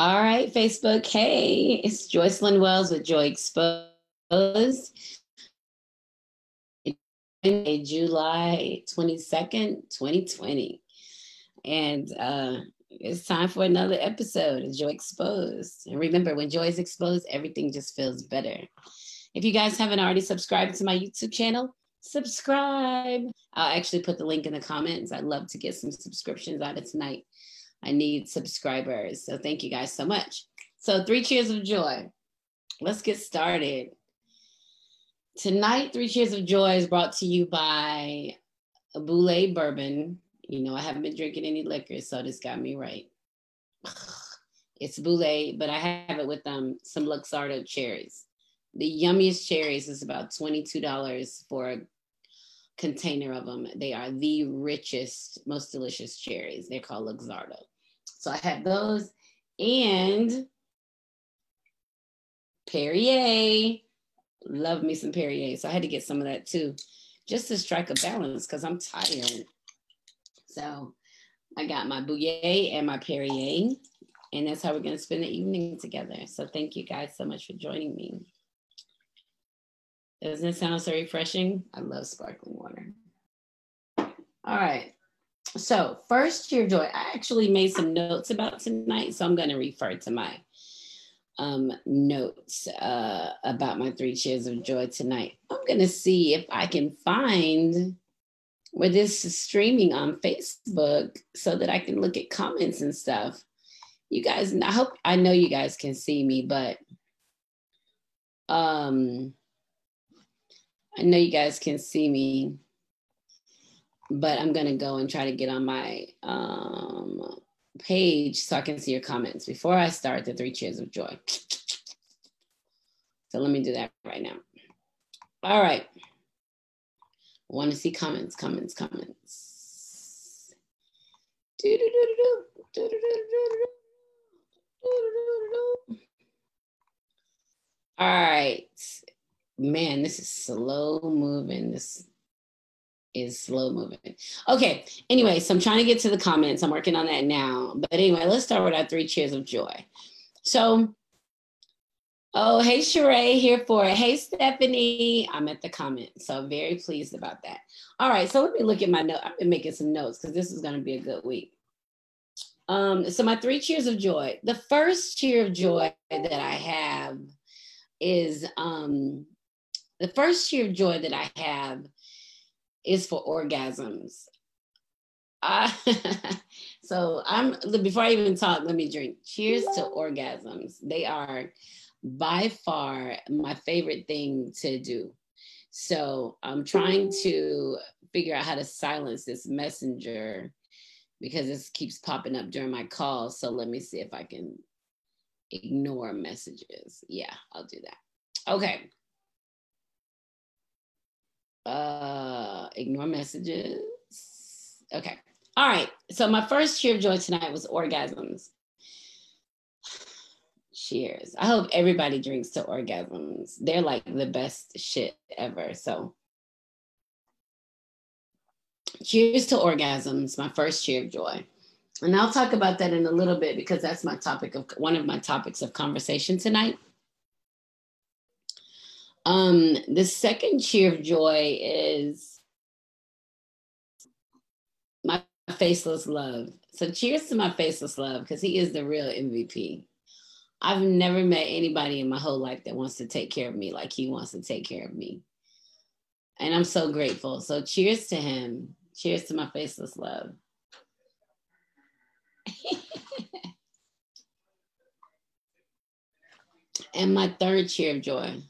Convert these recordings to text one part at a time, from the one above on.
All right, Facebook. Hey, it's Joycelyn Wells with Joy Exposed. July 22nd, 2020. And uh, it's time for another episode of Joy Exposed. And remember, when joy is exposed, everything just feels better. If you guys haven't already subscribed to my YouTube channel, subscribe. I'll actually put the link in the comments. I'd love to get some subscriptions out of tonight. I need subscribers. So thank you guys so much. So, three cheers of joy. Let's get started. Tonight, Three Cheers of Joy is brought to you by a Bulleit Bourbon. You know, I haven't been drinking any liquor, so this got me right. It's Bulleit, but I have it with um some Luxardo cherries. The yummiest cherries is about $22 for a container of them. They are the richest, most delicious cherries. They're called Luxardo. So I have those and Perrier. Love me some Perrier. So I had to get some of that too, just to strike a balance because I'm tired. So I got my Bulleit and my Perrier, and that's how we're going to spend the evening together. So thank you guys so much for joining me. Doesn't it sound so refreshing? I love sparkling water. All right. So, first cheer joy. I actually made some notes about tonight, so I'm going to refer to my um, notes uh, about my three cheers of joy tonight. I'm going to see if I can find where this is streaming on Facebook so that I can look at comments and stuff. You guys, I hope I know you guys can see me, but um, I know you guys can see me, but I'm to go and try to get on my um, page so I can see your comments before I start the three cheers of joy. So let me do that right now. All right. Want to see comments, comments, comments. All right. Man, this is slow moving. This is slow moving. Okay. Anyway, so I'm trying to get to the comments. I'm working on that now. But anyway, let's start with our three cheers of joy. So, oh, hey, Sheree here for it. Hey, Stephanie. I'm at the comment. So very pleased about that. All right. So let me look at my note. I've been making some notes because this is going to be a good week. Um, so my three cheers of joy. The first cheer of joy that I have is um the first cheer of joy that I have is for orgasms. Uh, so I'm before I even talk, let me drink. Cheers to orgasms. They are by far my favorite thing to do. So I'm trying to figure out how to silence this messenger because this keeps popping up during my calls. So let me see if I can ignore messages. Yeah, I'll do that. Okay uh, ignore messages. Okay. All right. So my first cheer of joy tonight was orgasms. Cheers. I hope everybody drinks to orgasms. They're like the best shit ever. So cheers to orgasms, my first cheer of joy. And I'll talk about that in a little bit because that's my topic of one of my topics of conversation tonight. Um, the second cheer of joy is my faceless love. So cheers to my faceless love because he is the real MVP. I've never met anybody in my whole life that wants to take care of me like he wants to take care of me. And I'm so grateful. So cheers to him. Cheers to my faceless love. and my third cheer of joy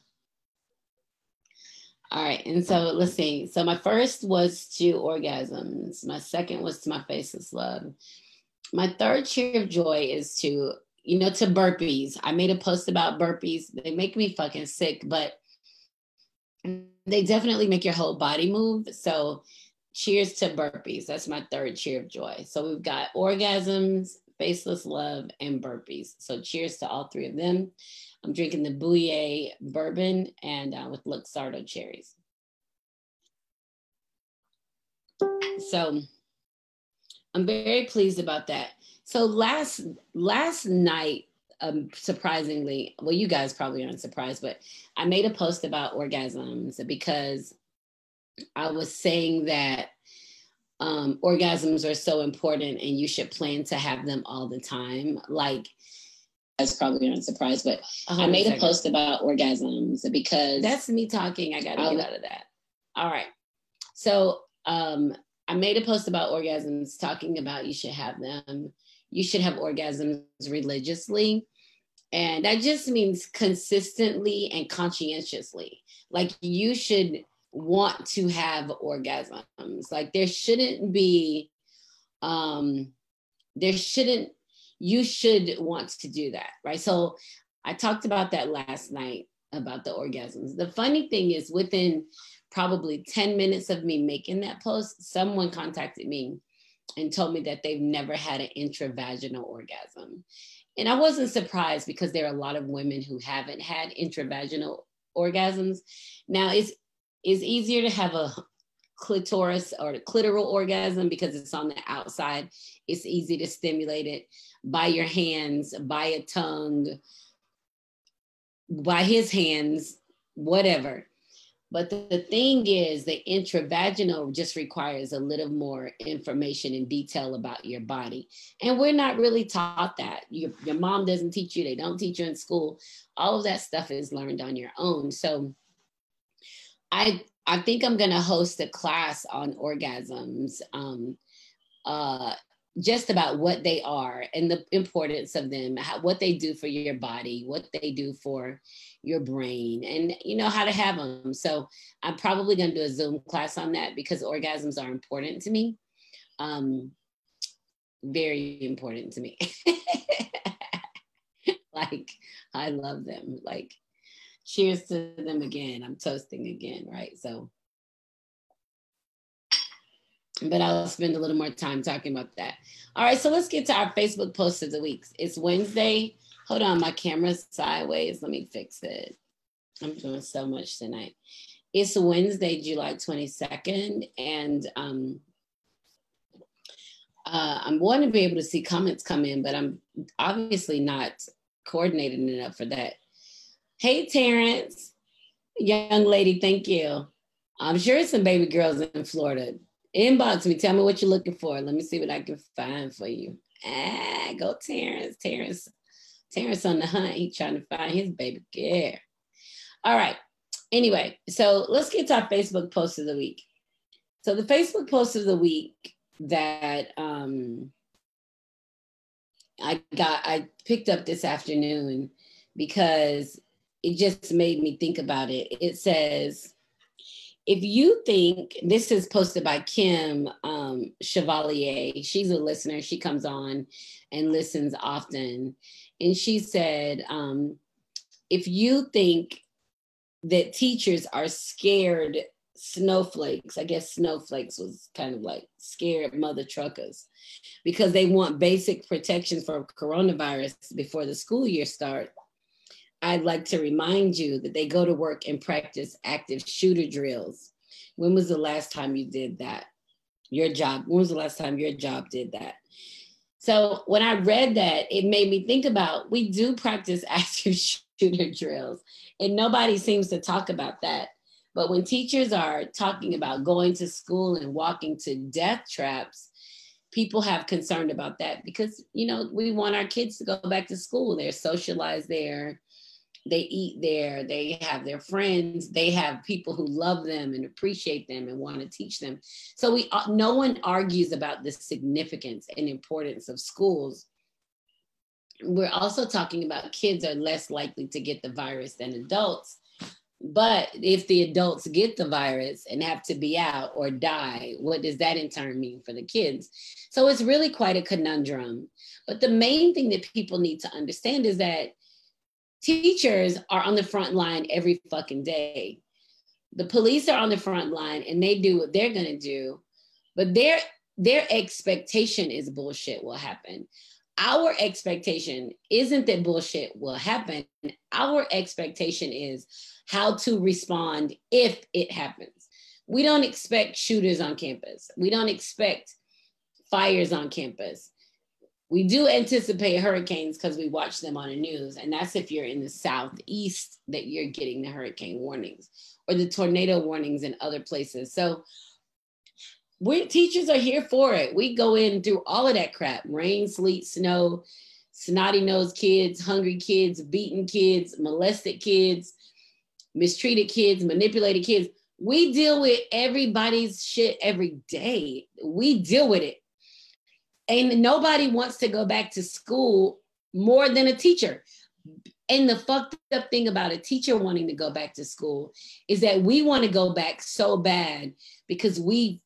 all right. And so let's see. So my first was to orgasms. My second was to my faceless love. My third cheer of joy is to, you know, to burpees. I made a post about burpees. They make me fucking sick, but they definitely make your whole body move. So cheers to burpees. That's my third cheer of joy. So we've got orgasms, faceless love, and burpees. So cheers to all three of them. I'm drinking the Bulleit bourbon and uh, with Luxardo cherries. So I'm very pleased about that. So last last night um, surprisingly, well, you guys probably aren't surprised, but I made a post about orgasms because I was saying that um, orgasms are so important and you should plan to have them all the time. Like, that's probably not surprised, but I made a, a post about orgasms because that's me talking. I got to get out of that. All right. So um, I made a post about orgasms talking about you should have them. You should have orgasms religiously. And that just means consistently and conscientiously. Like you should want to have orgasms. Like there shouldn't be, um, there shouldn't, you should want to do that, right? So I talked about that last night about the orgasms. The funny thing is, within probably 10 minutes of me making that post, someone contacted me and told me that they've never had an intravaginal orgasm. And I wasn't surprised because there are a lot of women who haven't had intravaginal orgasms. Now it's it's easier to have a clitoris or the clitoral orgasm because it's on the outside. It's easy to stimulate it by your hands, by a tongue, by his hands, whatever. But the, thing is, the intravaginal just requires a little more information and detail about your body. And we're not really taught that. Your, your mom doesn't teach you, they don't teach you in school. All of that stuff is learned on your own. So I I think I'm gonna host a class on orgasms, um, uh, just about what they are and the importance of them, how, what they do for your body, what they do for your brain, and you know how to have them. So I'm probably gonna do a Zoom class on that because orgasms are important to me, um, very important to me. like I love them, like cheers to them again. I'm toasting again, right? So, but I'll spend a little more time talking about that. All right, so let's get to our Facebook post of the week. It's Wednesday. Hold on, my camera's sideways. Let me fix it. I'm doing so much tonight. It's Wednesday, July 22nd, and um, uh, I'm wanting to be able to see comments come in, but I'm obviously not coordinated enough for that. Hey, Terrence, young lady, thank you. I'm sure it's some baby girls in Florida. Inbox me, tell me what you're looking for. Let me see what I can find for you. Ah, go Terrence. Terrence, Terrence on the hunt. He trying to find his baby girl. All right. Anyway, so let's get to our Facebook post of the week. So the Facebook post of the week that um, I got, I picked up this afternoon because it just made me think about it. It says, if you think this is posted by Kim um, Chevalier, she's a listener. She comes on and listens often. And she said, um, if you think that teachers are scared snowflakes, I guess snowflakes was kind of like scared mother truckers because they want basic protection for coronavirus before the school year starts I'd like to remind you that they go to work and practice active shooter drills. When was the last time you did that? Your job, when was the last time your job did that? So when I read that, it made me think about we do practice active shooter drills, and nobody seems to talk about that. But when teachers are talking about going to school and walking to death traps, people have concern about that because you know we want our kids to go back to school. They're socialized there they eat there they have their friends they have people who love them and appreciate them and want to teach them. So we uh, no one argues about the significance and importance of schools. We're also talking about kids are less likely to get the virus than adults but if the adults get the virus and have to be out or die what does that in turn mean for the kids? So it's really quite a conundrum. But the main thing that people need to understand is that teachers are on the front line every fucking day. The police are on the front line and they do what they're gonna do, but their their expectation is bullshit will happen. Our expectation isn't that bullshit will happen. Our expectation is how to respond if it happens. We don't expect shooters on campus. We don't expect fires on campus we do anticipate hurricanes because we watch them on the news. And that's if you're in the southeast that you're getting the hurricane warnings or the tornado warnings in other places. So we teachers are here for it. We go in through all of that crap rain, sleet, snow, snotty nosed kids, hungry kids, beaten kids, molested kids, mistreated kids, manipulated kids. We deal with everybody's shit every day. We deal with it. And nobody wants to go back to school more than a teacher. And the fucked up thing about a teacher wanting to go back to school is that we want to go back so bad because we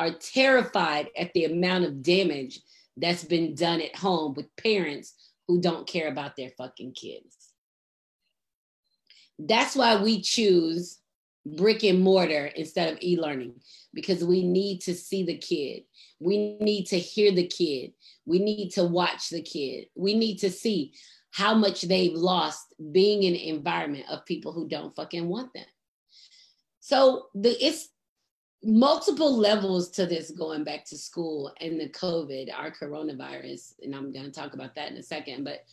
are terrified at the amount of damage that's been done at home with parents who don't care about their fucking kids. That's why we choose brick and mortar instead of e learning because we need to see the kid. We need to hear the kid. We need to watch the kid. We need to see how much they've lost being in an environment of people who don't fucking want them. So the it's multiple levels to this going back to school and the COVID, our coronavirus, and I'm going to talk about that in a second, but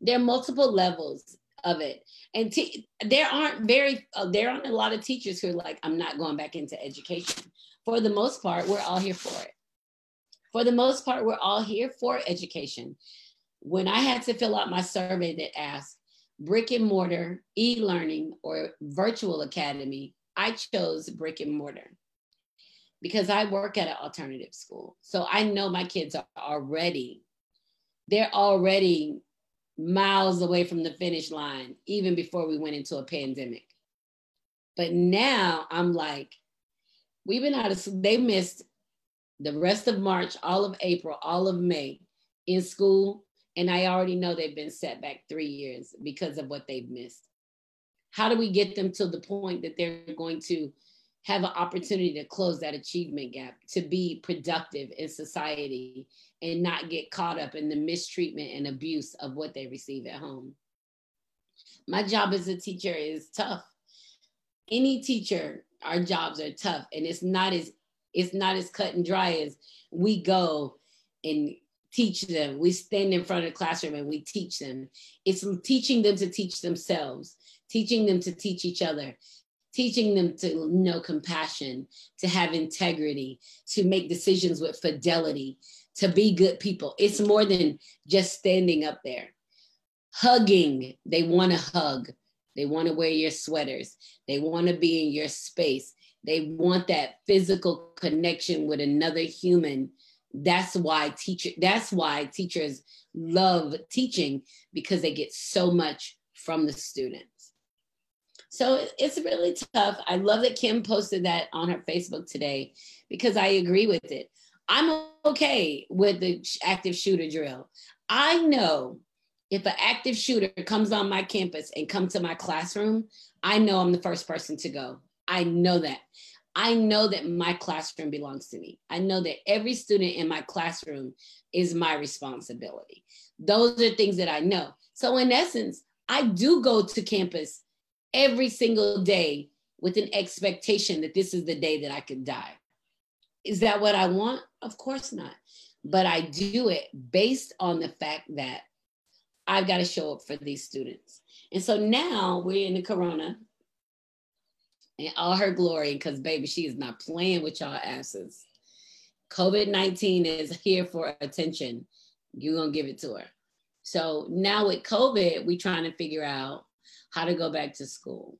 there are multiple levels of it. And t- there aren't very, uh, there aren't a lot of teachers who are like, I'm not going back into education. For the most part, we're all here for it for the most part, we're all here for education. When I had to fill out my survey that asked brick and mortar, e learning, or virtual academy, I chose brick and mortar because I work at an alternative school. So I know my kids are already, they're already miles away from the finish line, even before we went into a pandemic. But now I'm like, we've been out of, school, they missed the rest of March, all of April, all of May in school. And I already know they've been set back three years because of what they've missed. How do we get them to the point that they're going to have an opportunity to close that achievement gap, to be productive in society and not get caught up in the mistreatment and abuse of what they receive at home? My job as a teacher is tough. Any teacher, our jobs are tough, and it's not as it's not as cut and dry as we go and teach them. We stand in front of the classroom and we teach them. It's teaching them to teach themselves, teaching them to teach each other, teaching them to know compassion, to have integrity, to make decisions with fidelity, to be good people. It's more than just standing up there. Hugging, they want to hug. They want to wear your sweaters. They want to be in your space. They want that physical connection with another human. That's why teacher that's why teachers love teaching because they get so much from the students. So it's really tough. I love that Kim posted that on her Facebook today because I agree with it. I'm okay with the active shooter drill. I know if an active shooter comes on my campus and comes to my classroom, I know I'm the first person to go. I know that. I know that my classroom belongs to me. I know that every student in my classroom is my responsibility. Those are things that I know. So, in essence, I do go to campus every single day with an expectation that this is the day that I could die. Is that what I want? Of course not. But I do it based on the fact that I've got to show up for these students. And so now we're in the corona in all her glory, because baby, she is not playing with y'all asses. COVID 19 is here for attention. You're going to give it to her. So now with COVID, we're trying to figure out how to go back to school,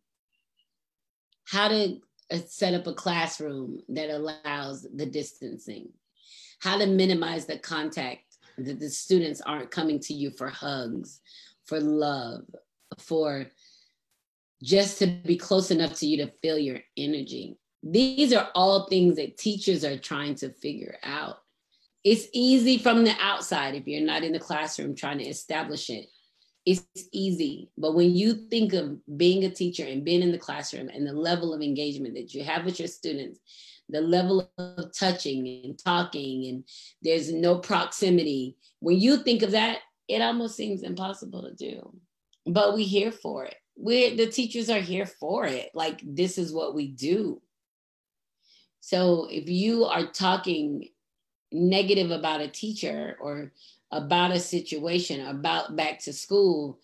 how to set up a classroom that allows the distancing, how to minimize the contact that the students aren't coming to you for hugs, for love, for just to be close enough to you to feel your energy. These are all things that teachers are trying to figure out. It's easy from the outside if you're not in the classroom trying to establish it. It's easy. But when you think of being a teacher and being in the classroom and the level of engagement that you have with your students, the level of touching and talking, and there's no proximity, when you think of that, it almost seems impossible to do. But we're here for it We're the teachers are here for it like this is what we do so if you are talking negative about a teacher or about a situation, about back to school,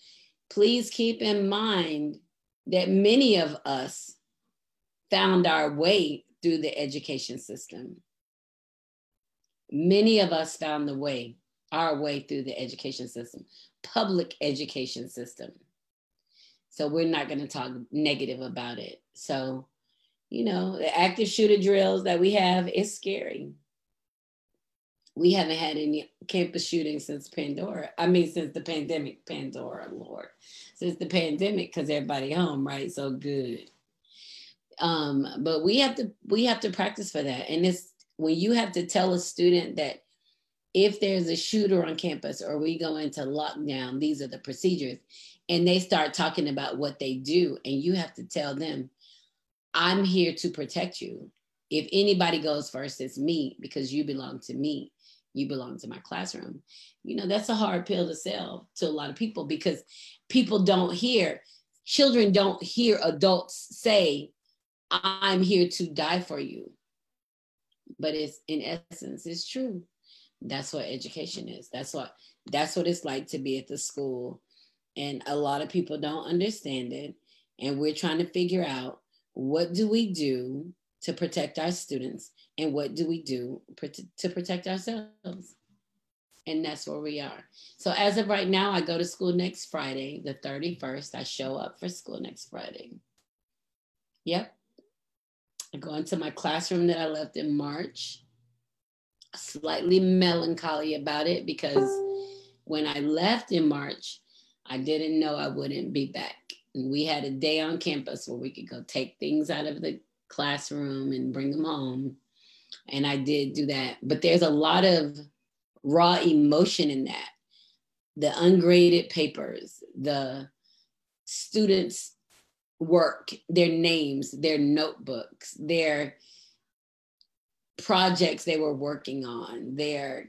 please keep in mind that many of us found our way through the education system. Many of us found the way, our way through the education system, public education system. So we're not going to talk negative about it. So, you know, the active shooter drills that we have is scary. We haven't had any campus shootings since Pandora. I mean, since the pandemic, Pandora, Lord, since the pandemic, because everybody home, right? So good. Um, but we have to we have to practice for that. And it's when you have to tell a student that if there's a shooter on campus or we go into lockdown, these are the procedures. And they start talking about what they do, and you have to tell them, I'm here to protect you. If anybody goes first, it's me because you belong to me. You belong to my classroom. You know, that's a hard pill to sell to a lot of people because people don't hear, children don't hear adults say, I'm here to die for you. But it's in essence, it's true. That's what education is. That's what that's what it's like to be at the school. And a lot of people don't understand it. And we're trying to figure out what do we do to protect our students and what do we do to protect ourselves and that's where we are so as of right now i go to school next friday the 31st i show up for school next friday yep I go into my classroom that I left in March. Slightly melancholy about it because when I left in March, I didn't know I wouldn't be back. And we had a day on campus where we could go take things out of the classroom and bring them home. And I did do that. But there's a lot of raw emotion in that. The ungraded papers, the students work, their names, their notebooks, their projects they were working on, their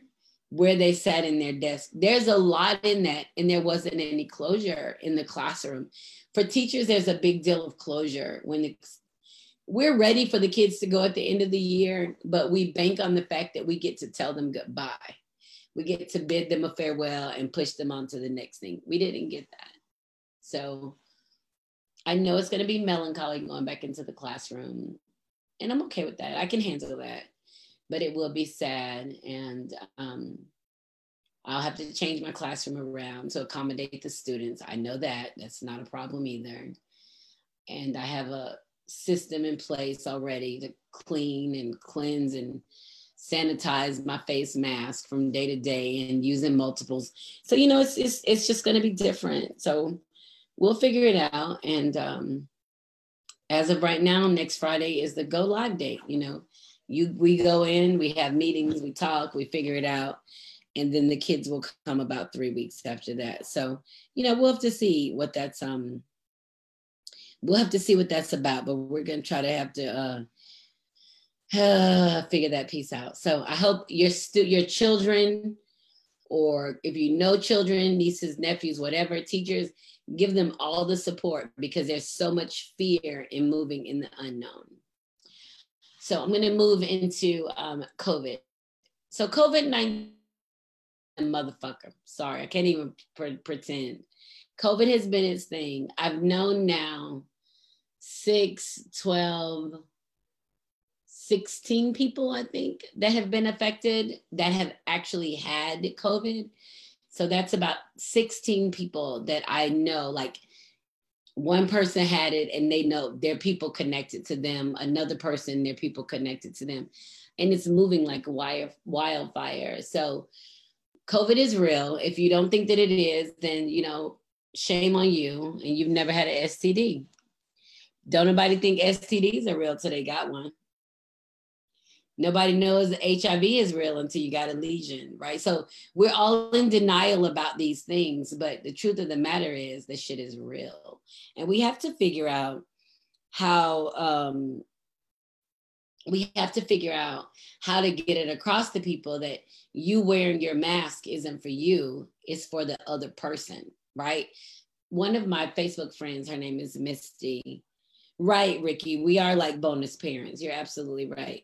where they sat in their desk. There's a lot in that, and there wasn't any closure in the classroom. For teachers, there's a big deal of closure when it's we're ready for the kids to go at the end of the year, but we bank on the fact that we get to tell them goodbye. We get to bid them a farewell and push them on to the next thing. We didn't get that. So I know it's going to be melancholy going back into the classroom, and I'm okay with that. I can handle that, but it will be sad, and um, I'll have to change my classroom around to accommodate the students. I know that that's not a problem either, and I have a system in place already to clean and cleanse and sanitize my face mask from day to day and using multiples. So you know, it's it's it's just going to be different. So we'll figure it out. And um, as of right now, next Friday is the go live date. You know, you we go in, we have meetings, we talk, we figure it out, and then the kids will come about three weeks after that. So you know, we'll have to see what that's um. We'll have to see what that's about, but we're gonna try to have to uh, uh figure that piece out. So I hope your stu- your children, or if you know children, nieces, nephews, whatever, teachers, give them all the support because there's so much fear in moving in the unknown. So I'm going to move into um, COVID. So COVID 19, motherfucker. Sorry, I can't even pre- pretend. COVID has been its thing. I've known now six, 12, 16 people, I think, that have been affected that have actually had COVID. So that's about 16 people that I know. Like one person had it and they know their people connected to them, another person, their people connected to them. And it's moving like wire, wildfire. So COVID is real. If you don't think that it is, then, you know, shame on you and you've never had an STD. Don't nobody think STDs are real till they got one nobody knows HIV is real until you got a lesion, right? So we're all in denial about these things, but the truth of the matter is this shit is real. And we have to figure out how um we have to figure out how to get it across to people that you wearing your mask isn't for you, it's for the other person, right? One of my Facebook friends, her name is Misty. Right, Ricky, we are like bonus parents. You're absolutely right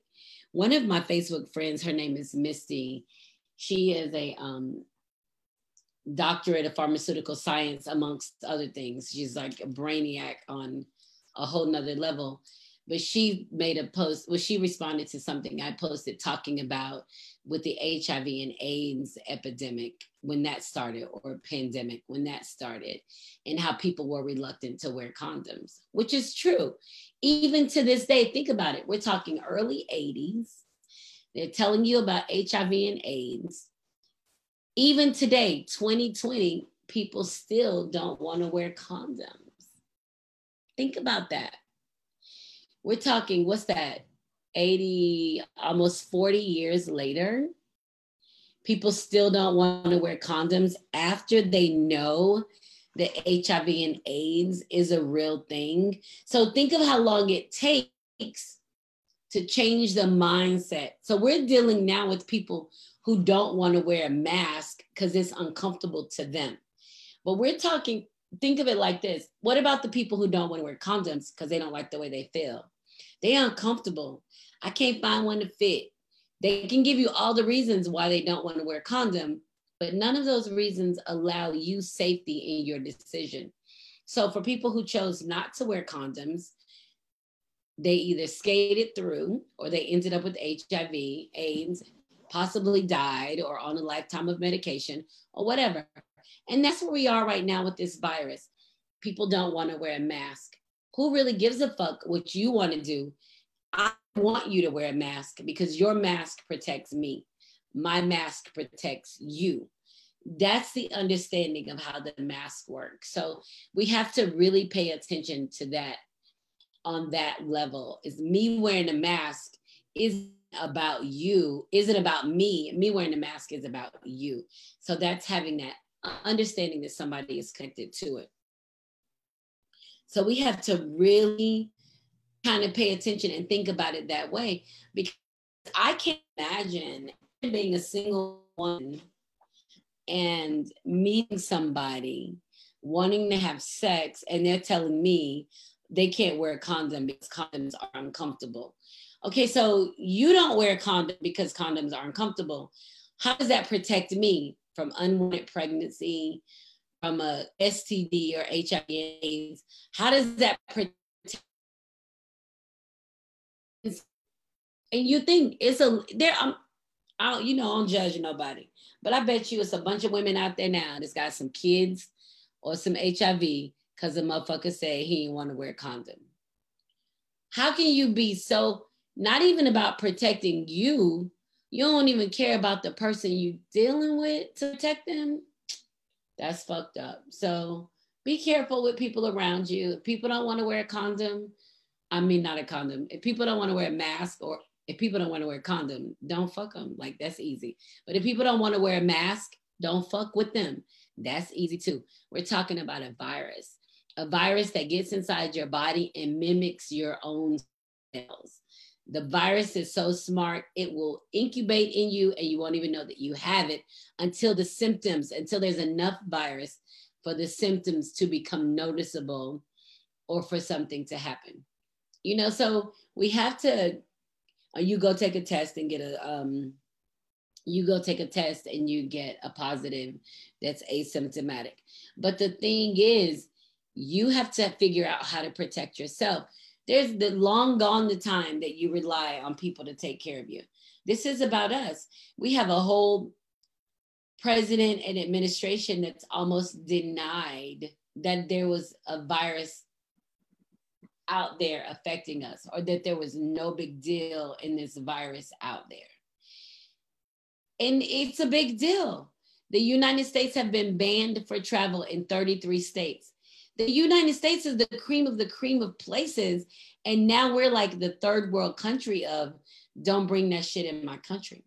one of my Facebook friends, her name is Misty. She is a um, doctorate of pharmaceutical science, amongst other things. She's like a brainiac on a whole nother level. But she made a post, well, she responded to something I posted talking about with the HIV and AIDS epidemic when that started, or pandemic when that started, and how people were reluctant to wear condoms, which is true. Even to this day, think about it. We're talking early 80s. They're telling you about HIV and AIDS. Even today, 2020, people still don't want to wear condoms. Think about that. We're talking, what's that? 80, almost 40 years later, people still don't want to wear condoms after they know that HIV and AIDS is a real thing. So think of how long it takes to change the mindset. So we're dealing now with people who don't want to wear a mask because it's uncomfortable to them. But we're talking, think of it like this. What about the people who don't want to wear condoms because they don't like the way they feel? They're uncomfortable. I can't find one to fit. They can give you all the reasons why they don't want to wear condom, but none of those reasons allow you safety in your decision. So for people who chose not to wear condoms, they either skated through or they ended up with HIV, AIDS, possibly died or on a lifetime of medication or whatever. And that's where we are right now with this virus. People don't want to wear a mask. Who really gives a fuck what you want to do? I want you to wear a mask because your mask protects me. My mask protects you. That's the understanding of how the mask works. So we have to really pay attention to that on that level. Is me wearing a mask is about you, isn't about me. Me wearing a mask is about you. So that's having that understanding that somebody is connected to it. So we have to really kind of pay attention and think about it that way because I can't imagine being a single one and meeting somebody wanting to have sex and they're telling me they can't wear a condom because condoms are uncomfortable. Okay, so you don't wear a condom because condoms are uncomfortable. How does that protect me from unwanted pregnancy, from a STD or HIV How does that protect and you think it's a there I'm I don't, you know, I don't judge nobody, but I bet you it's a bunch of women out there now that's got some kids or some HIV because the motherfucker said he didn't want to wear condom. How can you be so not even about protecting you? You don't even care about the person you dealing with to protect them. That's fucked up. So be careful with people around you. If people don't want to wear a condom, I mean, not a condom. If people don't want to wear a mask or if people don't want to wear a condom, don't fuck them. Like that's easy. But if people don't want to wear a mask, don't fuck with them. That's easy too. We're talking about a virus, a virus that gets inside your body and mimics your own cells. The virus is so smart, it will incubate in you and you won't even know that you have it until the symptoms, until there's enough virus for the symptoms to become noticeable or for something to happen. You know so we have to uh, you go take a test and get a um you go take a test and you get a positive that's asymptomatic. But the thing is you have to figure out how to protect yourself there's the long gone the time that you rely on people to take care of you this is about us we have a whole president and administration that's almost denied that there was a virus out there affecting us or that there was no big deal in this virus out there. And it's a big deal. The United States have been banned for travel in 33 states. The United States is the cream of the cream of places. And now we're like the third world country of don't bring that shit in my country.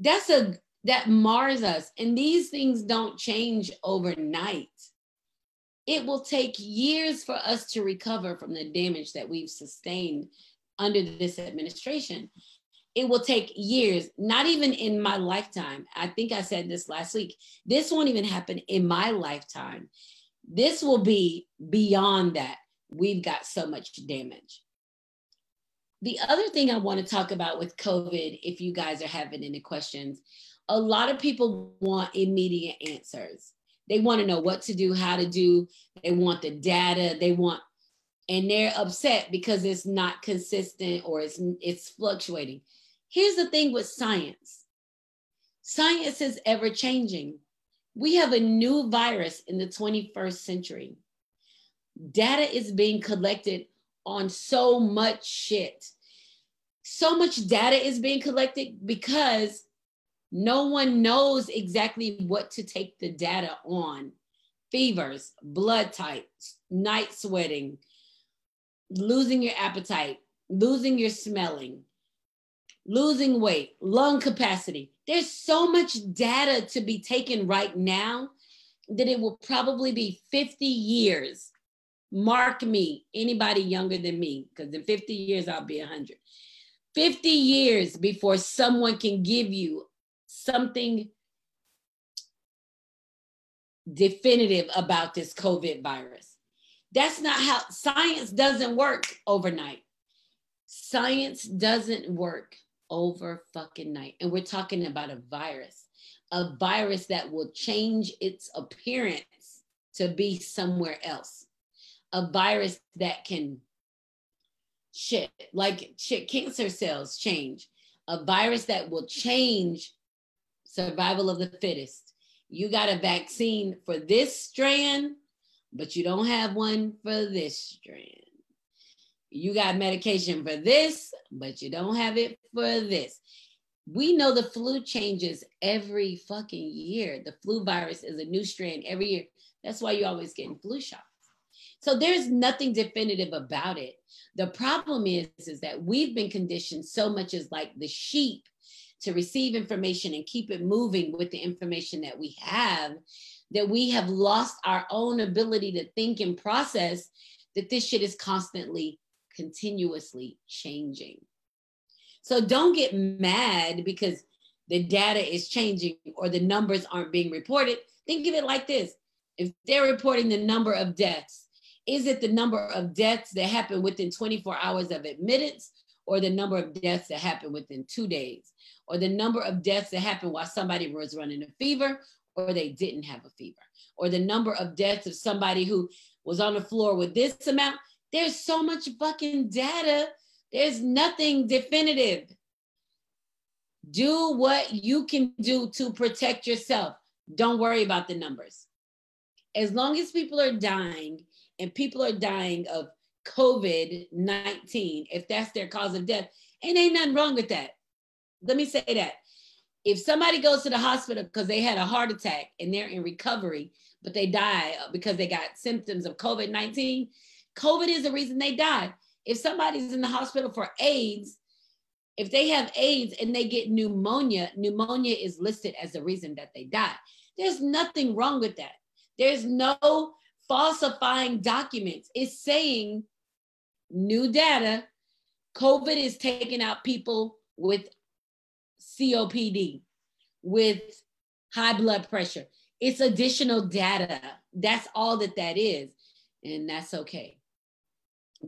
That's a that mars us. And these things don't change overnight it will take years for us to recover from the damage that we've sustained under this administration. It will take years, not even in my lifetime. I think I said this last week. This won't even happen in my lifetime. This will be beyond that. We've got so much damage. The other thing I want to talk about with COVID, if you guys are having any questions, a lot of people want immediate answers. They want to know what to do, how to do. They want the data. They want, and they're upset because it's not consistent or it's it's fluctuating. Here's the thing with science. Science is ever changing. We have a new virus in the 21st century. Data is being collected on so much shit. So much data is being collected because no one knows exactly what to take the data on. Fevers, blood types, night sweating, losing your appetite, losing your smelling, losing weight, lung capacity. There's so much data to be taken right now that it will probably be 50 years. Mark me, anybody younger than me, because in 50 years I'll be 100. 50 years before someone can give you something definitive about this COVID virus. That's not how science doesn't work overnight. Science doesn't work over fucking night. And we're talking about a virus, a virus that will change its appearance to be somewhere else, a virus that can shit, like shit, cancer cells change, a virus that will change survival of the fittest. You got a vaccine for this strand, but you don't have one for this strand. You got medication for this, but you don't have it for this. We know the flu changes every fucking year. The flu virus is a new strand every year. That's why you're always getting flu shots. So there's nothing definitive about it. The problem is, is that we've been conditioned so much as like the sheep to receive information and keep it moving with the information that we have, that we have lost our own ability to think and process that this shit is constantly, continuously changing. So don't get mad because the data is changing or the numbers aren't being reported. Think of it like this if they're reporting the number of deaths, is it the number of deaths that happen within 24 hours of admittance or the number of deaths that happen within two days? or the number of deaths that happen while somebody was running a fever or they didn't have a fever, or the number of deaths of somebody who was on the floor with this amount. There's so much fucking data. There's nothing definitive. Do what you can do to protect yourself. Don't worry about the numbers. As long as people are dying and people are dying of COVID 19, if that's their cause of death, and ain't nothing wrong with that let me say that if somebody goes to the hospital because they had a heart attack and they're in recovery, but they die because they got symptoms of COVID 19, COVID is the reason they died. If somebody's in the hospital for AIDS, if they have AIDS and they get pneumonia, pneumonia is listed as the reason that they die. There's nothing wrong with that. There's no falsifying documents. It's saying new data. COVID is taking out people with COPD, with high blood pressure. It's additional data. That's all that that is. And that's okay.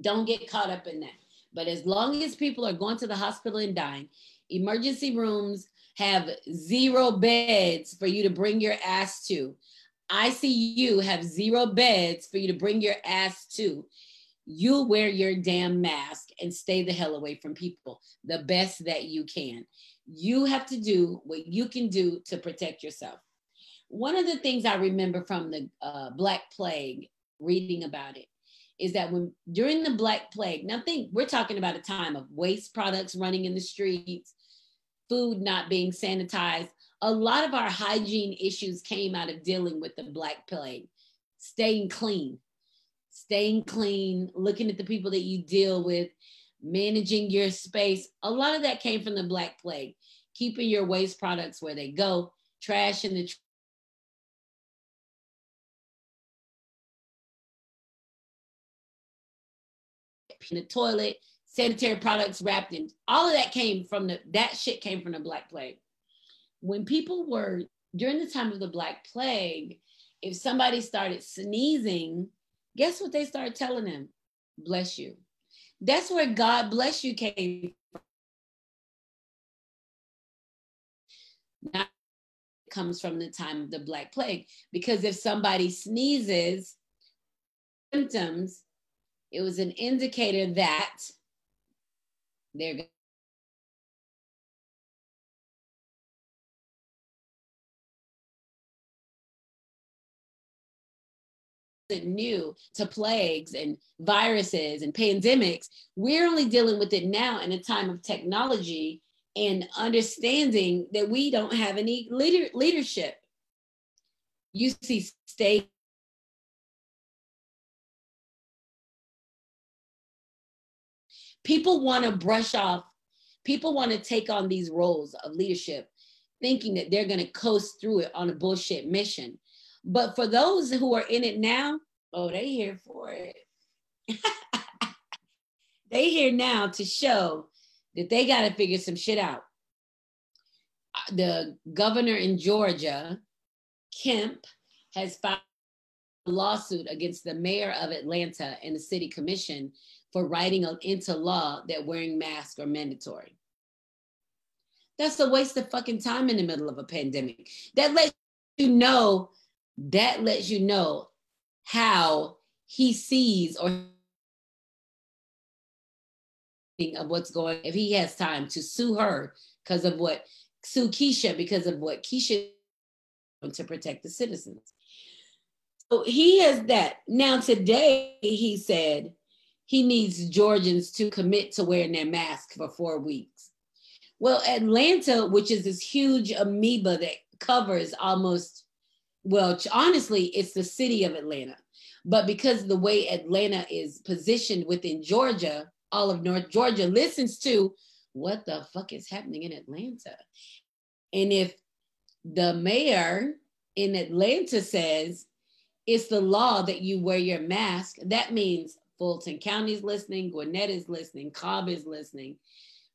Don't get caught up in that. But as long as people are going to the hospital and dying, emergency rooms have zero beds for you to bring your ass to. ICU have zero beds for you to bring your ass to. You wear your damn mask and stay the hell away from people the best that you can. You have to do what you can do to protect yourself. One of the things I remember from the uh, Black Plague, reading about it, is that when during the Black Plague, now think we're talking about a time of waste products running in the streets, food not being sanitized. A lot of our hygiene issues came out of dealing with the Black Plague, staying clean, staying clean, looking at the people that you deal with, managing your space. A lot of that came from the Black Plague, keeping your waste products where they go, trash in the in the toilet, sanitary products wrapped in all of that came from the that shit came from the Black Plague. When people were during the time of the Black Plague, if somebody started sneezing, guess what they started telling them? Bless you. That's where God bless you came from. Not comes from the time of the Black Plague. Because if somebody sneezes, symptoms, it was an indicator that they're new to plagues and viruses and pandemics. We're only dealing with it now in a time of technology and understanding that we don't have any leader, leadership. You see state people want to brush off people want to take on these roles of leadership thinking that they're going to coast through it on a bullshit mission but for those who are in it now, oh, they here for it. they here now to show that they got to figure some shit out. Uh, the governor in Georgia, Kemp, has filed a lawsuit against the mayor of Atlanta and the city commission for writing into law that wearing masks are mandatory. That's a waste of fucking time in the middle of a pandemic. That lets you know that lets you know how he sees or of what's going if he has time to sue her because of what sue Keisha because of what Keisha to protect the citizens. So he has that. Now today he said he needs Georgians to commit to wearing their mask for four weeks. Well, Atlanta, which is this huge amoeba that covers almost well, honestly, it's the city of Atlanta. But because the way Atlanta is positioned within Georgia, all of North Georgia listens to what the fuck is happening in Atlanta. And if the mayor in Atlanta says it's the law that you wear your mask, that means Fulton County is listening, Gwinnett is listening, Cobb is listening,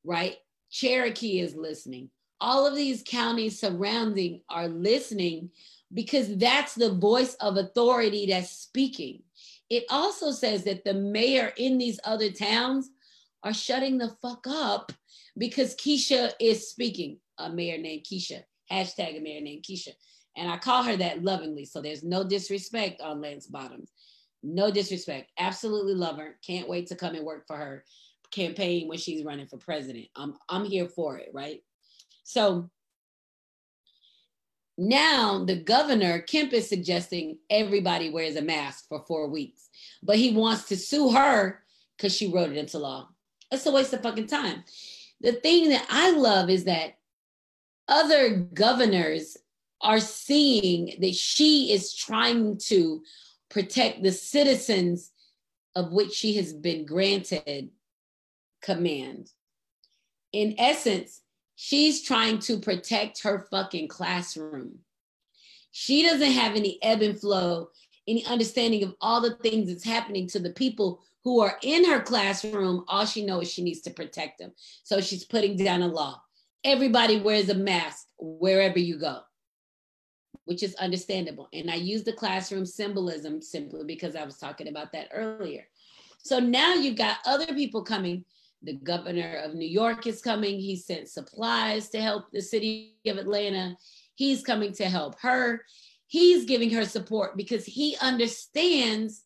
right? Cherokee is listening. All of these counties surrounding are listening because that's the voice of authority that's speaking. It also says that the mayor in these other towns are shutting the fuck up because Keisha is speaking. A mayor named Keisha, hashtag a mayor named Keisha. And I call her that lovingly. So there's no disrespect on Lance Bottoms. No disrespect. Absolutely love her. Can't wait to come and work for her campaign when she's running for president. I'm I'm here for it, right? So now the governor Kemp is suggesting everybody wears a mask for four weeks, but he wants to sue her because she wrote it into law. It's a waste of fucking time. The thing that I love is that other governors are seeing that she is trying to protect the citizens of which she has been granted command. In essence, She's trying to protect her fucking classroom. She doesn't have any ebb and flow, any understanding of all the things that's happening to the people who are in her classroom. All she knows is she needs to protect them. So she's putting down a law. Everybody wears a mask wherever you go, which is understandable. And I use the classroom symbolism simply because I was talking about that earlier. So now you've got other people coming the governor of New York is coming. He sent supplies to help the city of Atlanta. He's coming to help her. He's giving her support because he understands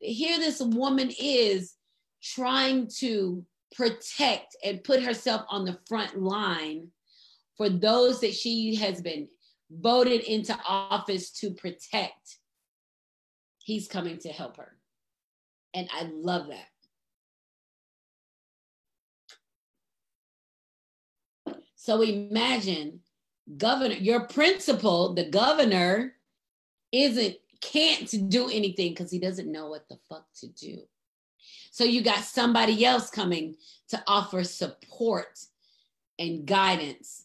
here this woman is trying to protect and put herself on the front line for those that she has been voted into office to protect. He's coming to help her. And I love that. So imagine governor, your principal, the governor, isn't can't do anything because he doesn't know what the fuck to do. So you got somebody else coming to offer support and guidance,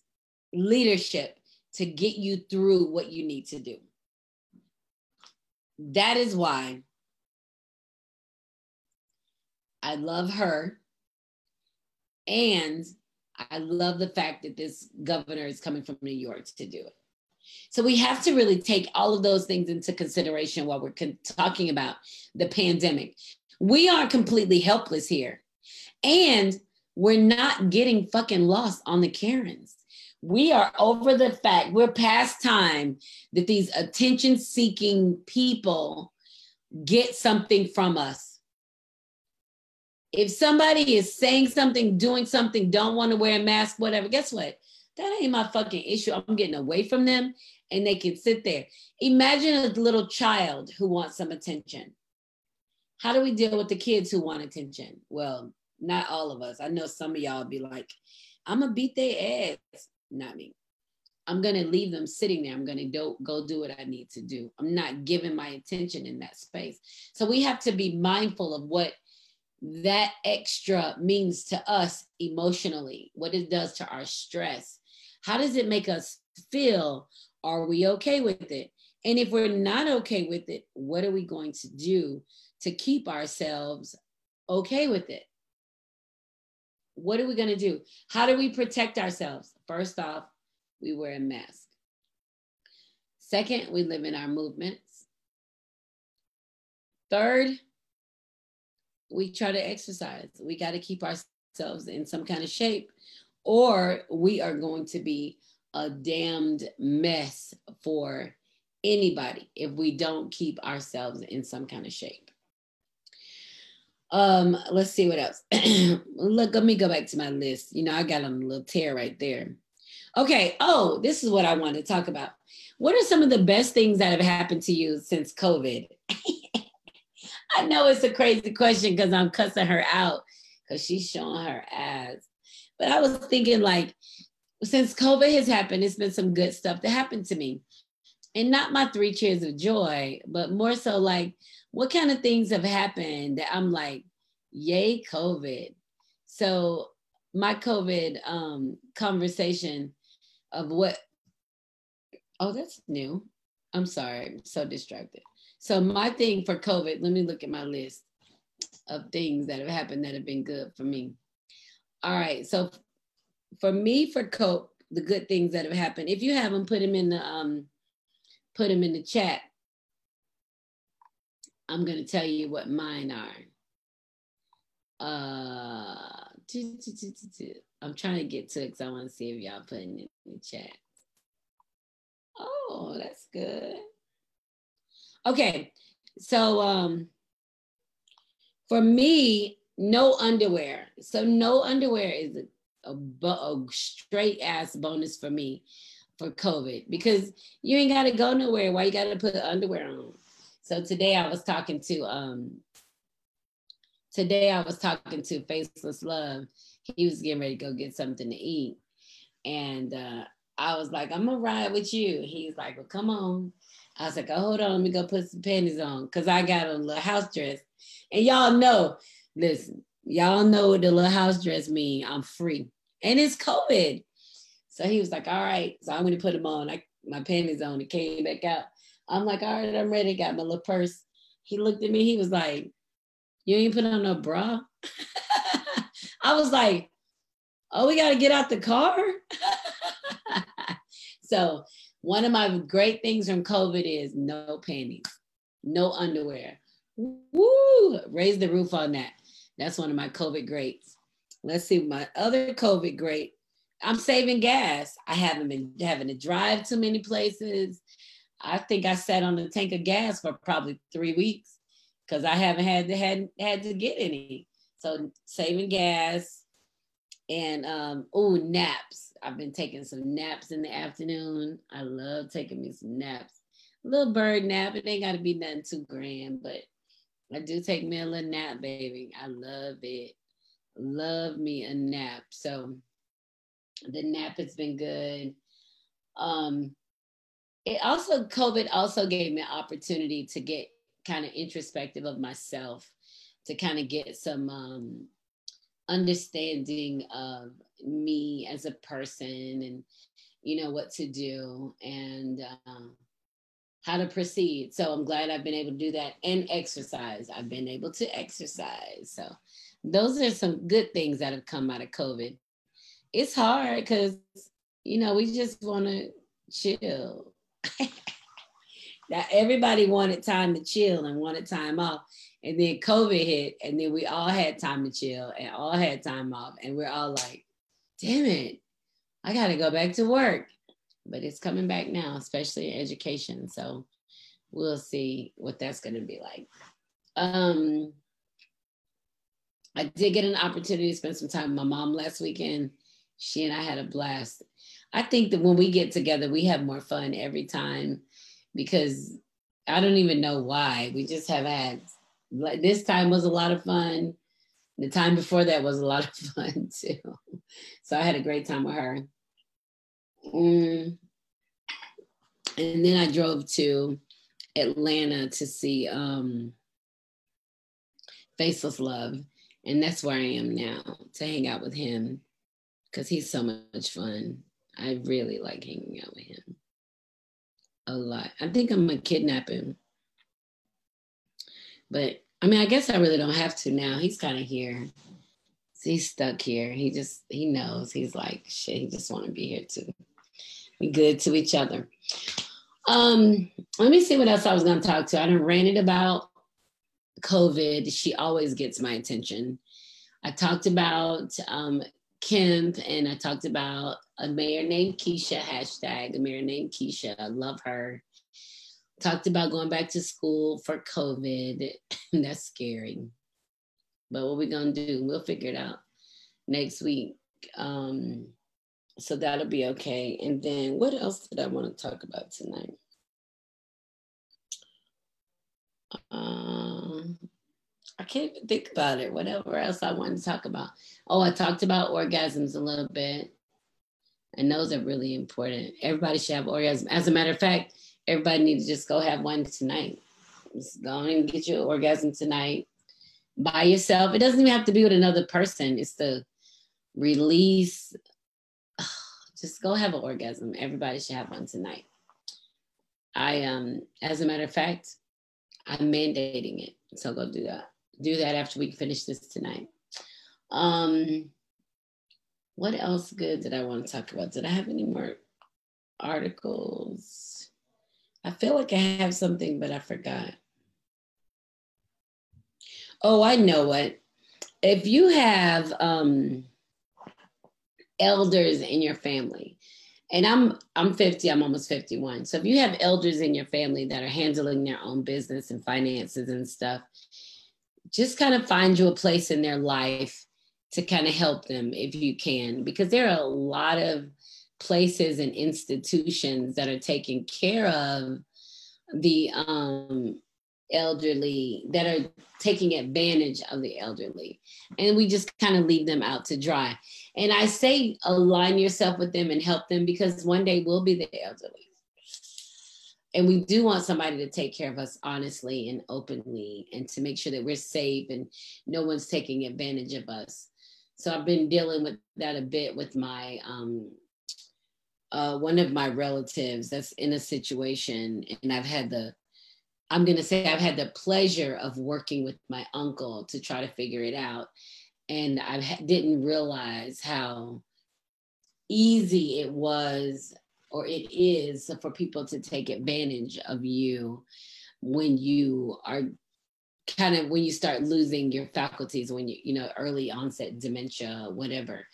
leadership to get you through what you need to do. That is why I love her and I love the fact that this governor is coming from New York to do it. So we have to really take all of those things into consideration while we're con- talking about the pandemic. We are completely helpless here. And we're not getting fucking lost on the Karens. We are over the fact, we're past time that these attention seeking people get something from us. If somebody is saying something, doing something, don't want to wear a mask, whatever, guess what? That ain't my fucking issue. I'm getting away from them and they can sit there. Imagine a little child who wants some attention. How do we deal with the kids who want attention? Well, not all of us. I know some of y'all be like, I'm gonna beat their ass. Not me. I'm gonna leave them sitting there. I'm gonna do, go do what I need to do. I'm not giving my attention in that space. So we have to be mindful of what that extra means to us emotionally, what it does to our stress. How does it make us feel? Are we okay with it? And if we're not okay with it, what are we going to do to keep ourselves okay with it? What are we going to do? How do we protect ourselves? First off, we wear a mask. Second, we live in our movements. Third, we try to exercise. We got to keep ourselves in some kind of shape, or we are going to be a damned mess for anybody if we don't keep ourselves in some kind of shape. Um, let's see what else. Look, let me go back to my list. You know, I got a little tear right there. Okay. Oh, this is what I want to talk about. What are some of the best things that have happened to you since COVID? I know it's a crazy question because I'm cussing her out because she's showing her ass. But I was thinking, like, since COVID has happened, it's been some good stuff that happened to me. And not my three cheers of joy, but more so like what kind of things have happened that I'm like, yay, COVID. So my COVID um, conversation of what, oh, that's new. I'm sorry, I'm so distracted. So my thing for COVID, let me look at my list of things that have happened that have been good for me. All right, so for me, for cope, the good things that have happened. If you have them, put them in the um, put them in the chat. I'm going to tell you what mine are. Uh, I'm trying to get to it because I want to see if y'all putting it in the chat. Oh, that's good. Okay, so um, for me, no underwear. So no underwear is a, a, a straight ass bonus for me for COVID because you ain't got to go nowhere. Why you got to put underwear on? So today I was talking to um today I was talking to Faceless Love. He was getting ready to go get something to eat. And uh, I was like, I'm gonna ride with you. He's like, Well, come on. I was like, oh, hold on, let me go put some panties on. Cause I got a little house dress. And y'all know, listen, y'all know what the little house dress mean. I'm free. And it's COVID. So he was like, all right. So I'm gonna put them on. I my panties on. It came back out. I'm like, all right, I'm ready. Got my little purse. He looked at me. He was like, you ain't put on no bra. I was like, oh, we got to get out the car. so one of my great things from COVID is no panties, no underwear. Woo! Raise the roof on that. That's one of my COVID greats. Let's see my other COVID great. I'm saving gas. I haven't been having to drive too many places. I think I sat on a tank of gas for probably three weeks because I haven't had to had had to get any. So saving gas and um oh naps. I've been taking some naps in the afternoon. I love taking me some naps. A little bird nap. It ain't gotta be nothing too grand, but I do take me a little nap, baby. I love it. Love me a nap. So the nap has been good. Um, it also covid also gave me an opportunity to get kind of introspective of myself to kind of get some um, understanding of me as a person and you know what to do and uh, how to proceed. So i'm glad i've been able to do that and exercise. I've been able to exercise. So those are some good things that have come out of covid. It's hard because you know we just want to chill that everybody wanted time to chill and wanted time off. And then COVID hit, and then we all had time to chill and all had time off. And we're all like, damn it, I got to go back to work, but it's coming back now, especially in education. So we'll see what that's going to be like. Um, I did get an opportunity to spend some time with my mom last weekend. She and I had a blast. I think that when we get together, we have more fun every time because I don't even know why. We just have had like this time was a lot of fun. The time before that was a lot of fun too. So I had a great time with her. Mm. And then I drove to Atlanta to see um, Faceless Love. And that's where I am now to hang out with him because he's so much fun. I really like hanging out with him a lot. I think I'm gonna kidnap him. But I mean, I guess I really don't have to now. He's kind of here. He's stuck here. He just he knows. He's like, shit, he just want to be here too. Be good to each other. Um, let me see what else I was gonna talk to. I done ranted about COVID. She always gets my attention. I talked about um, Kemp and I talked about a mayor named Keisha, hashtag a mayor named Keisha. I love her. Talked about going back to school for COVID. That's scary. But what we're gonna do? We'll figure it out next week. Um, so that'll be okay. And then what else did I want to talk about tonight? Um, I can't even think about it. Whatever else I wanted to talk about. Oh, I talked about orgasms a little bit. And those are really important. Everybody should have orgasm. As a matter of fact, everybody needs to just go have one tonight. Just go and get your orgasm tonight by yourself. It doesn't even have to be with another person. It's the release. Just go have an orgasm. Everybody should have one tonight. I um, as a matter of fact, I'm mandating it. So go do that. Do that after we finish this tonight. Um, what else good did I want to talk about? Did I have any more articles? I feel like I have something, but I forgot. Oh, I know what. If you have um, elders in your family, and I'm I'm 50, I'm almost 51. So if you have elders in your family that are handling their own business and finances and stuff, just kind of find you a place in their life to kind of help them if you can, because there are a lot of places and institutions that are taking care of the um, elderly that are taking advantage of the elderly. And we just kind of leave them out to dry. And i say align yourself with them and help them because one day we'll be the elderly and we do want somebody to take care of us honestly and openly and to make sure that we're safe and no one's taking advantage of us. So i've been dealing with that a bit with my um, uh, one of my relatives that's in a situation and i've had the i'm going to say i've had the pleasure of working with my uncle to try to figure it out. And i didn't realize how easy it was or it is for people to take advantage of you when you are kind of when you start losing your faculties when you you know early onset dementia whatever.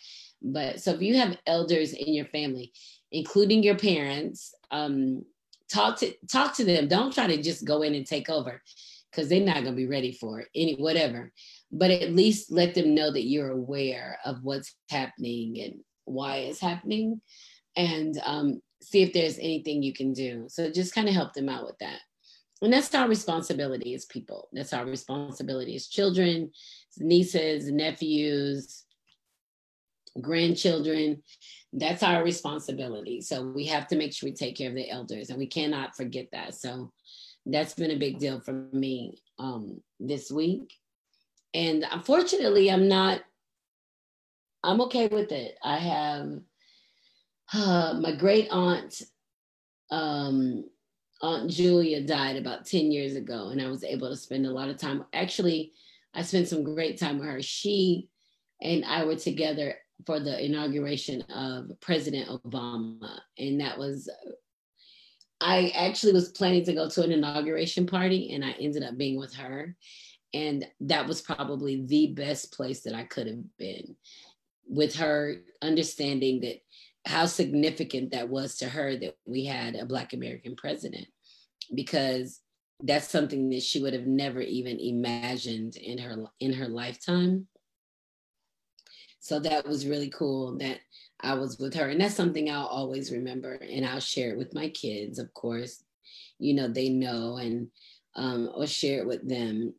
But so if you have elders in your family including your parents um talk to talk to them. Don't try to just go in and take over because they're not going to be ready for it any whatever. But at least let them know that you're aware of what's happening and why it's happening and um, see if there's anything you can do so just kind of help them out with that and that's our responsibility as people. That's our responsibility as children, nieces, nephews, grandchildren. That's our responsibility. So we have to make sure we take care of the elders, and we cannot forget that. So that's been a big deal for me um, this week. And unfortunately, I'm not. I'm okay with it. I have uh, my great aunt um, Aunt Julia died about 10 years ago, and I was able to spend a lot of time. Actually, I spent some great time with her. She and I were together for the inauguration of President Obama, and that was. I actually was planning to go to an inauguration party, and I ended up being with her. And that was probably the best place that I could have been with her, understanding that how significant that was to her that we had a black american president because that's something that she would have never even imagined in her in her lifetime. So that was really cool that i was with her and that's something i'll always remember and i'll share it with my kids of course. You know they know and um, or share it with them.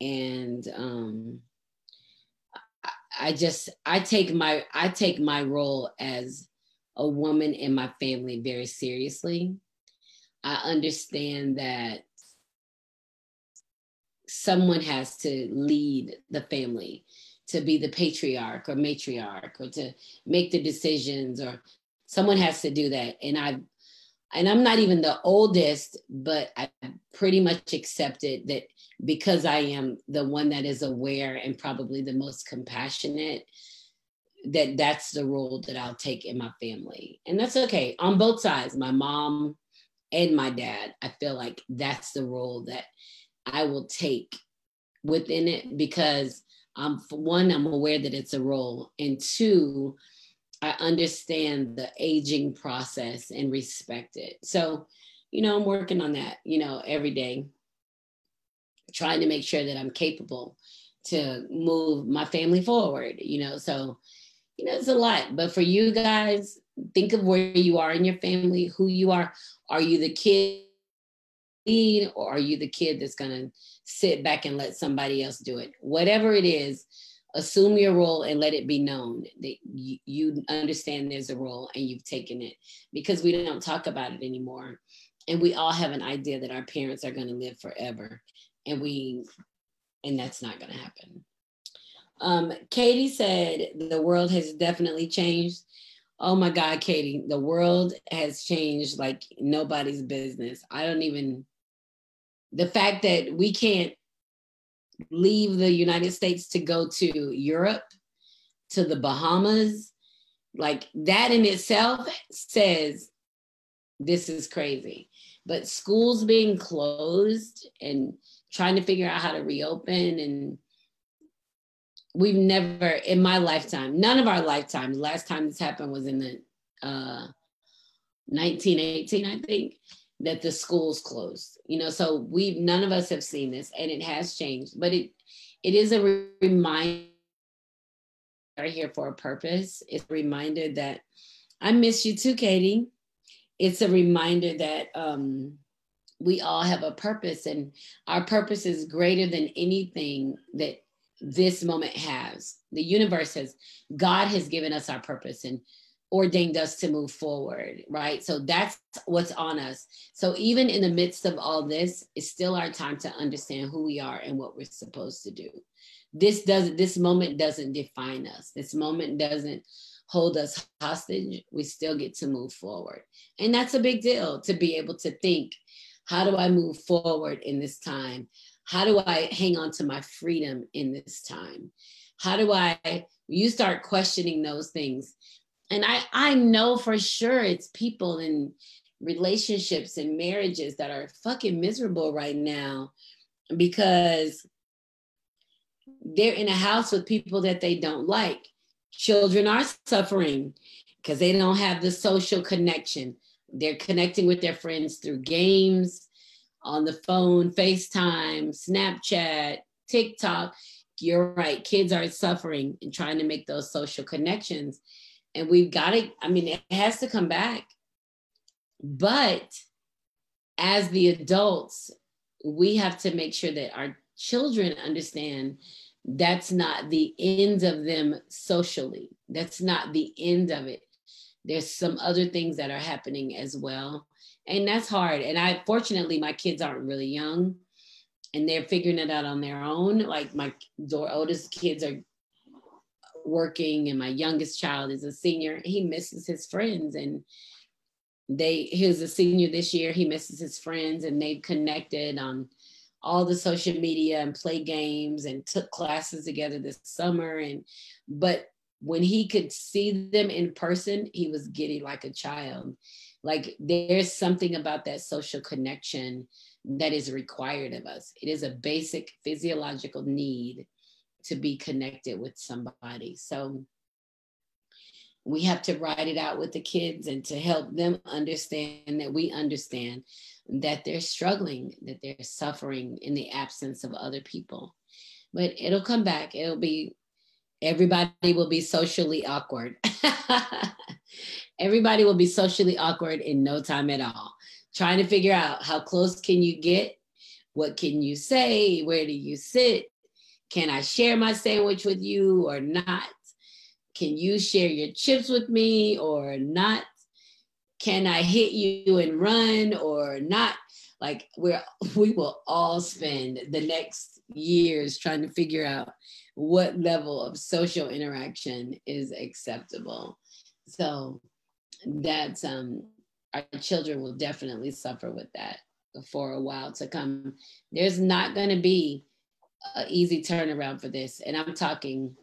And um, I just i take my i take my role as a woman in my family very seriously. I understand that someone has to lead the family to be the patriarch or matriarch or to make the decisions or someone has to do that. And i and i'm not even the oldest but i pretty much accepted that because i am the one that is aware and probably the most compassionate that that's the role that i'll take in my family and that's okay on both sides my mom and my dad i feel like that's the role that I will take within it because um, for one, I'm aware that it's a role, and two, I understand the aging process and respect it. So, you know, I'm working on that, you know, every day, trying to make sure that I'm capable to move my family forward, you know. So, you know, it's a lot. But for you guys, think of where you are in your family, who you are. Are you the kid or are you the kid that's going to sit back and let somebody else do it whatever it is assume your role and let it be known that you, you understand there's a role and you've taken it because we don't talk about it anymore and we all have an idea that our parents are going to live forever and we and that's not going to happen um, katie said the world has definitely changed oh my god katie the world has changed like nobody's business i don't even the fact that we can't leave the United States to go to Europe, to the Bahamas, like that in itself says this is crazy. But schools being closed and trying to figure out how to reopen and we've never in my lifetime none of our lifetimes last time this happened was in the uh 1918 i think that the schools closed you know so we none of us have seen this and it has changed but it it is a reminder are here for a purpose it's a reminder that i miss you too katie. It's a reminder that um we all have a purpose and our purpose is greater than anything that this moment has the universe has god has given us our purpose and ordained us to move forward, right? So that's what's on us. So even in the midst of all this, it's still our time to understand who we are and what we're supposed to do. This doesn't this moment doesn't define us. This moment doesn't hold us hostage. We still get to move forward. And that's a big deal to be able to think, how do I move forward in this time? How do I hang on to my freedom in this time? How do I you start questioning those things and I I know for sure it's people in relationships and marriages that are fucking miserable right now because they're in a house with people that they don't like. Children are suffering because they don't have the social connection. They're connecting with their friends through games, on the phone, FaceTime, Snapchat, TikTok. You're right. Kids are suffering and trying to make those social connections and we've got to i mean it has to come back but as the adults we have to make sure that our children understand that's not the end of them socially that's not the end of it there's some other things that are happening as well and that's hard. And i fortunately my kids aren't really young and they're figuring it out on their own. Like my oldest kids are working and my youngest child is a senior. He misses his friends and they he's a senior this year. He misses his friends and they've connected on all the social media and play games and took classes together this summer. And but when he could see them in person he was giddy like a child like there's something about that social connection that is required of us it is a basic physiological need to be connected with somebody. So we have to write it out with the kids and to help them understand that we understand that they're struggling, that they're suffering in the absence of other people. But it'll come back. It'll be, everybody will be socially awkward. everybody will be socially awkward in no time at all. Trying to figure out how close can you get? What can you say? Where do you sit? Can I share my sandwich with you or not? Can you share your chips with me or not? Can I hit you and run or not? Like we're we will all spend the next years trying to figure out what level of social interaction is acceptable. So that's um our children will definitely suffer with that for a while to come. There's not going to be an easy turnaround for this. And I'm talking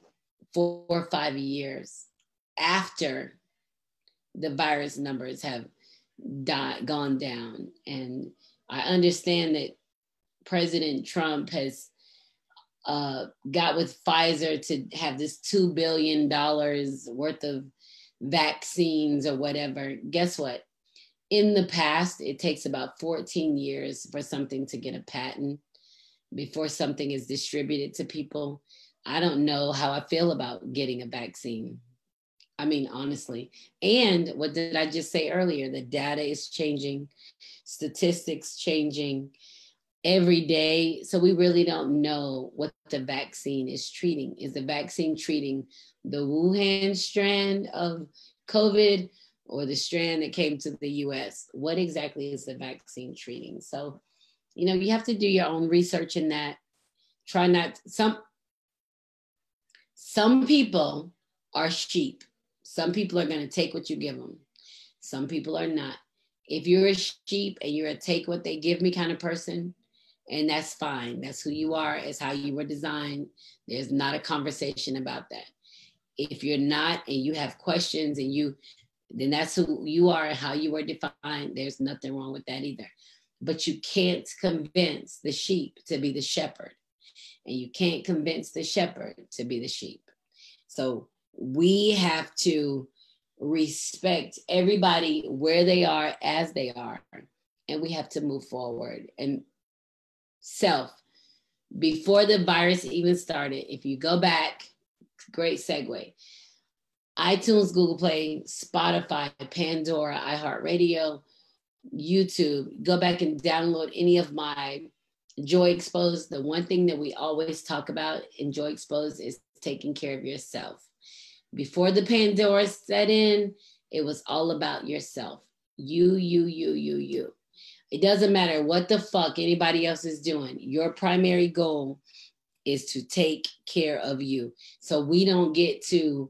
four or five years after the virus numbers have died, gone down. And I understand that President Trump has uh, got with Pfizer to have this $2 billion worth of vaccines or whatever. Guess what? In the past, it takes about 14 years for something to get a patent before something is distributed to people. I don't know how I feel about getting a vaccine. I mean, honestly. And what did I just say earlier? The data is changing, statistics changing every day. So we really don't know what the vaccine is treating. Is the vaccine treating the Wuhan strand of COVID or the strand that came to the US? What exactly is the vaccine treating? So, you know, you have to do your own research in that. Try not some some people are sheep. Some people are going to take what you give them. Some people are not. If you're a sheep and you're a take what they give me kind of person, and that's fine. That's who you are, it's how you were designed. There's not a conversation about that. If you're not and you have questions and you, then that's who you are and how you were defined. There's nothing wrong with that either. But you can't convince the sheep to be the shepherd and you can't convince the shepherd to be the sheep. So we have to respect everybody where they are as they are, and we have to move forward. And self, before the virus even started, if you go back, great segue. iTunes, Google Play, Spotify, Pandora, iHeartRadio, YouTube, go back and download any of my Joy Exposed, the one thing that we always talk about in Joy Exposed is taking care of yourself. Before the Pandora set in, it was all about yourself. You, you, you, you, you. It doesn't matter what the fuck anybody else is doing. Your primary goal is to take care of you. So we don't get to,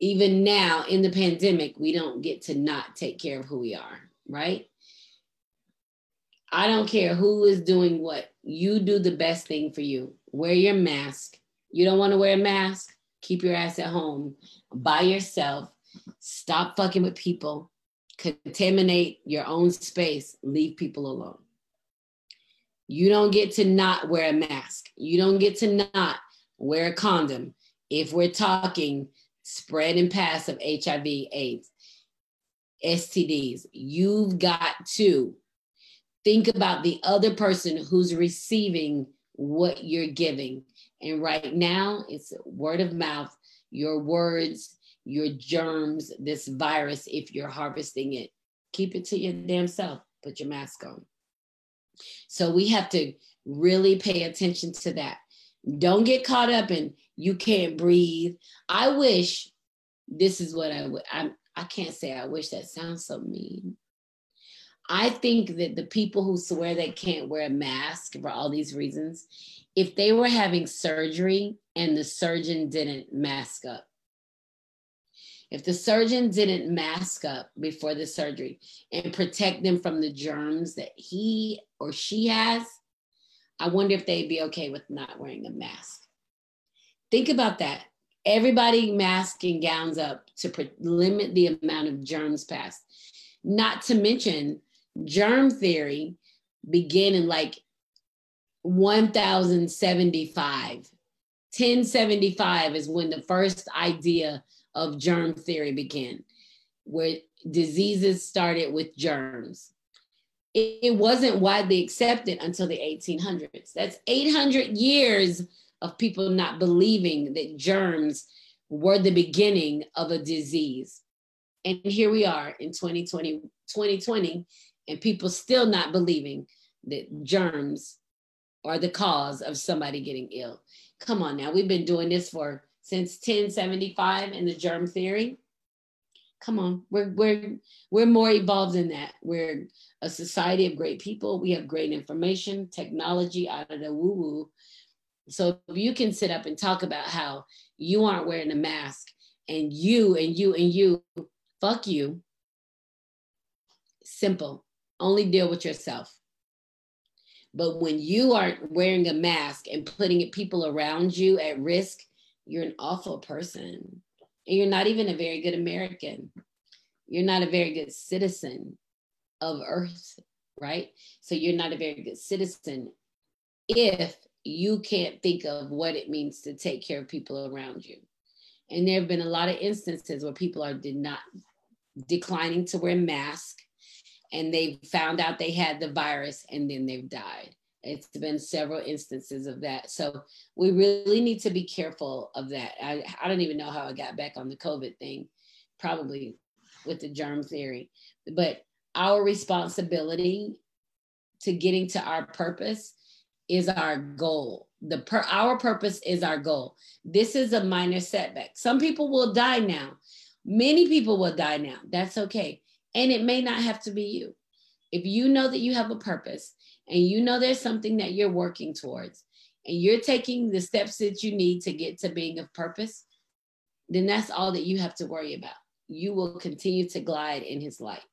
even now in the pandemic, we don't get to not take care of who we are, right? I don't care who is doing what. You do the best thing for you. Wear your mask. You don't want to wear a mask? Keep your ass at home by yourself. Stop fucking with people. Contaminate your own space. Leave people alone. You don't get to not wear a mask. You don't get to not wear a condom if we're talking spread and pass of HIV, AIDS, STDs. You've got to think about the other person who's receiving what you're giving. And right now, it's word of mouth, your words, your germs, this virus, if you're harvesting it, keep it to your damn self. Put your mask on. So we have to really pay attention to that. Don't get caught up in you can't breathe. I wish this is what I would. I I can't say I wish that sounds so mean. I think that the people who swear they can't wear a mask for all these reasons, if they were having surgery and the surgeon didn't mask up, if the surgeon didn't mask up before the surgery and protect them from the germs that he or she has, I wonder if they'd be okay with not wearing a mask. Think about that. Everybody masking gowns up to pre- limit the amount of germs passed. Not to mention germ theory began in like 1075. 1075 is when the first idea of germ theory began, where diseases started with germs. It, it wasn't widely accepted until the 1800s. That's 800 years of people not believing that germs were the beginning of a disease. And here we are in 2020, 2020 and people still not believing that germs are the cause of somebody getting ill. Come on now, we've been doing this for since 1075 and the germ theory. Come on, we're we're we're more evolved than that. We're a society of great people. We have great information, technology out of the woo-woo. So if you can sit up and talk about how you aren't wearing a mask and you and you and you, fuck you. Simple. Only deal with yourself. But when you are wearing a mask and putting people around you at risk, you're an awful person. And you're not even a very good American. You're not a very good citizen of Earth, right? So you're not a very good citizen if you can't think of what it means to take care of people around you. And there have been a lot of instances where people are did not declining to wear masks and they found out they had the virus and then they've died. It's been several instances of that. So we really need to be careful of that. I, I don't even know how I got back on the COVID thing, probably with the germ theory. But our responsibility to getting to our purpose is our goal. The per, our purpose is our goal. This is a minor setback. Some people will die now. Many people will die now. That's okay. And it may not have to be you. If you know that you have a purpose and you know there's something that you're working towards and you're taking the steps that you need to get to being of purpose, then that's all that you have to worry about. You will continue to glide in his light.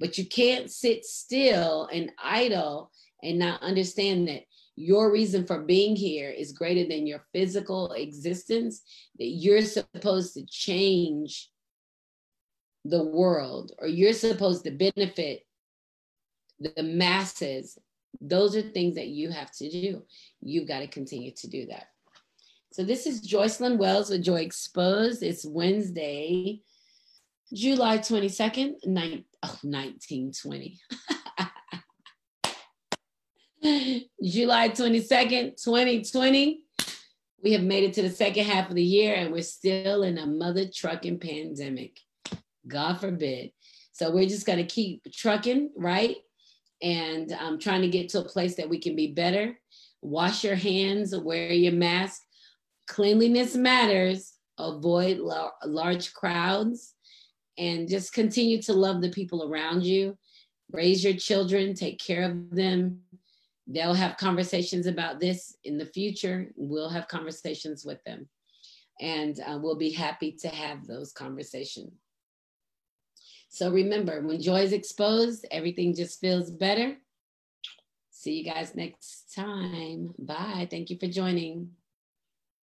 But you can't sit still and idle and not understand that your reason for being here is greater than your physical existence, that you're supposed to change the world or you're supposed to benefit the masses. Those are things that you have to do. You've got to continue to do that. So this is Joycelyn Wells with Joy Exposed. It's Wednesday, July 22nd, nine, oh, 1920. July 22nd, 2020. We have made it to the second half of the year and we're still in a mother trucking pandemic. God forbid. So we're just going to keep trucking, right? And um, trying to get to a place that we can be better. Wash your hands, wear your mask. Cleanliness matters. Avoid la- large crowds and just continue to love the people around you. Raise your children, take care of them, they'll have conversations about this in the future. We'll have conversations with them. And uh, we'll be happy to have those conversations. So remember, when joy is exposed, everything just feels better. See you guys next time. Bye. Thank you for joining.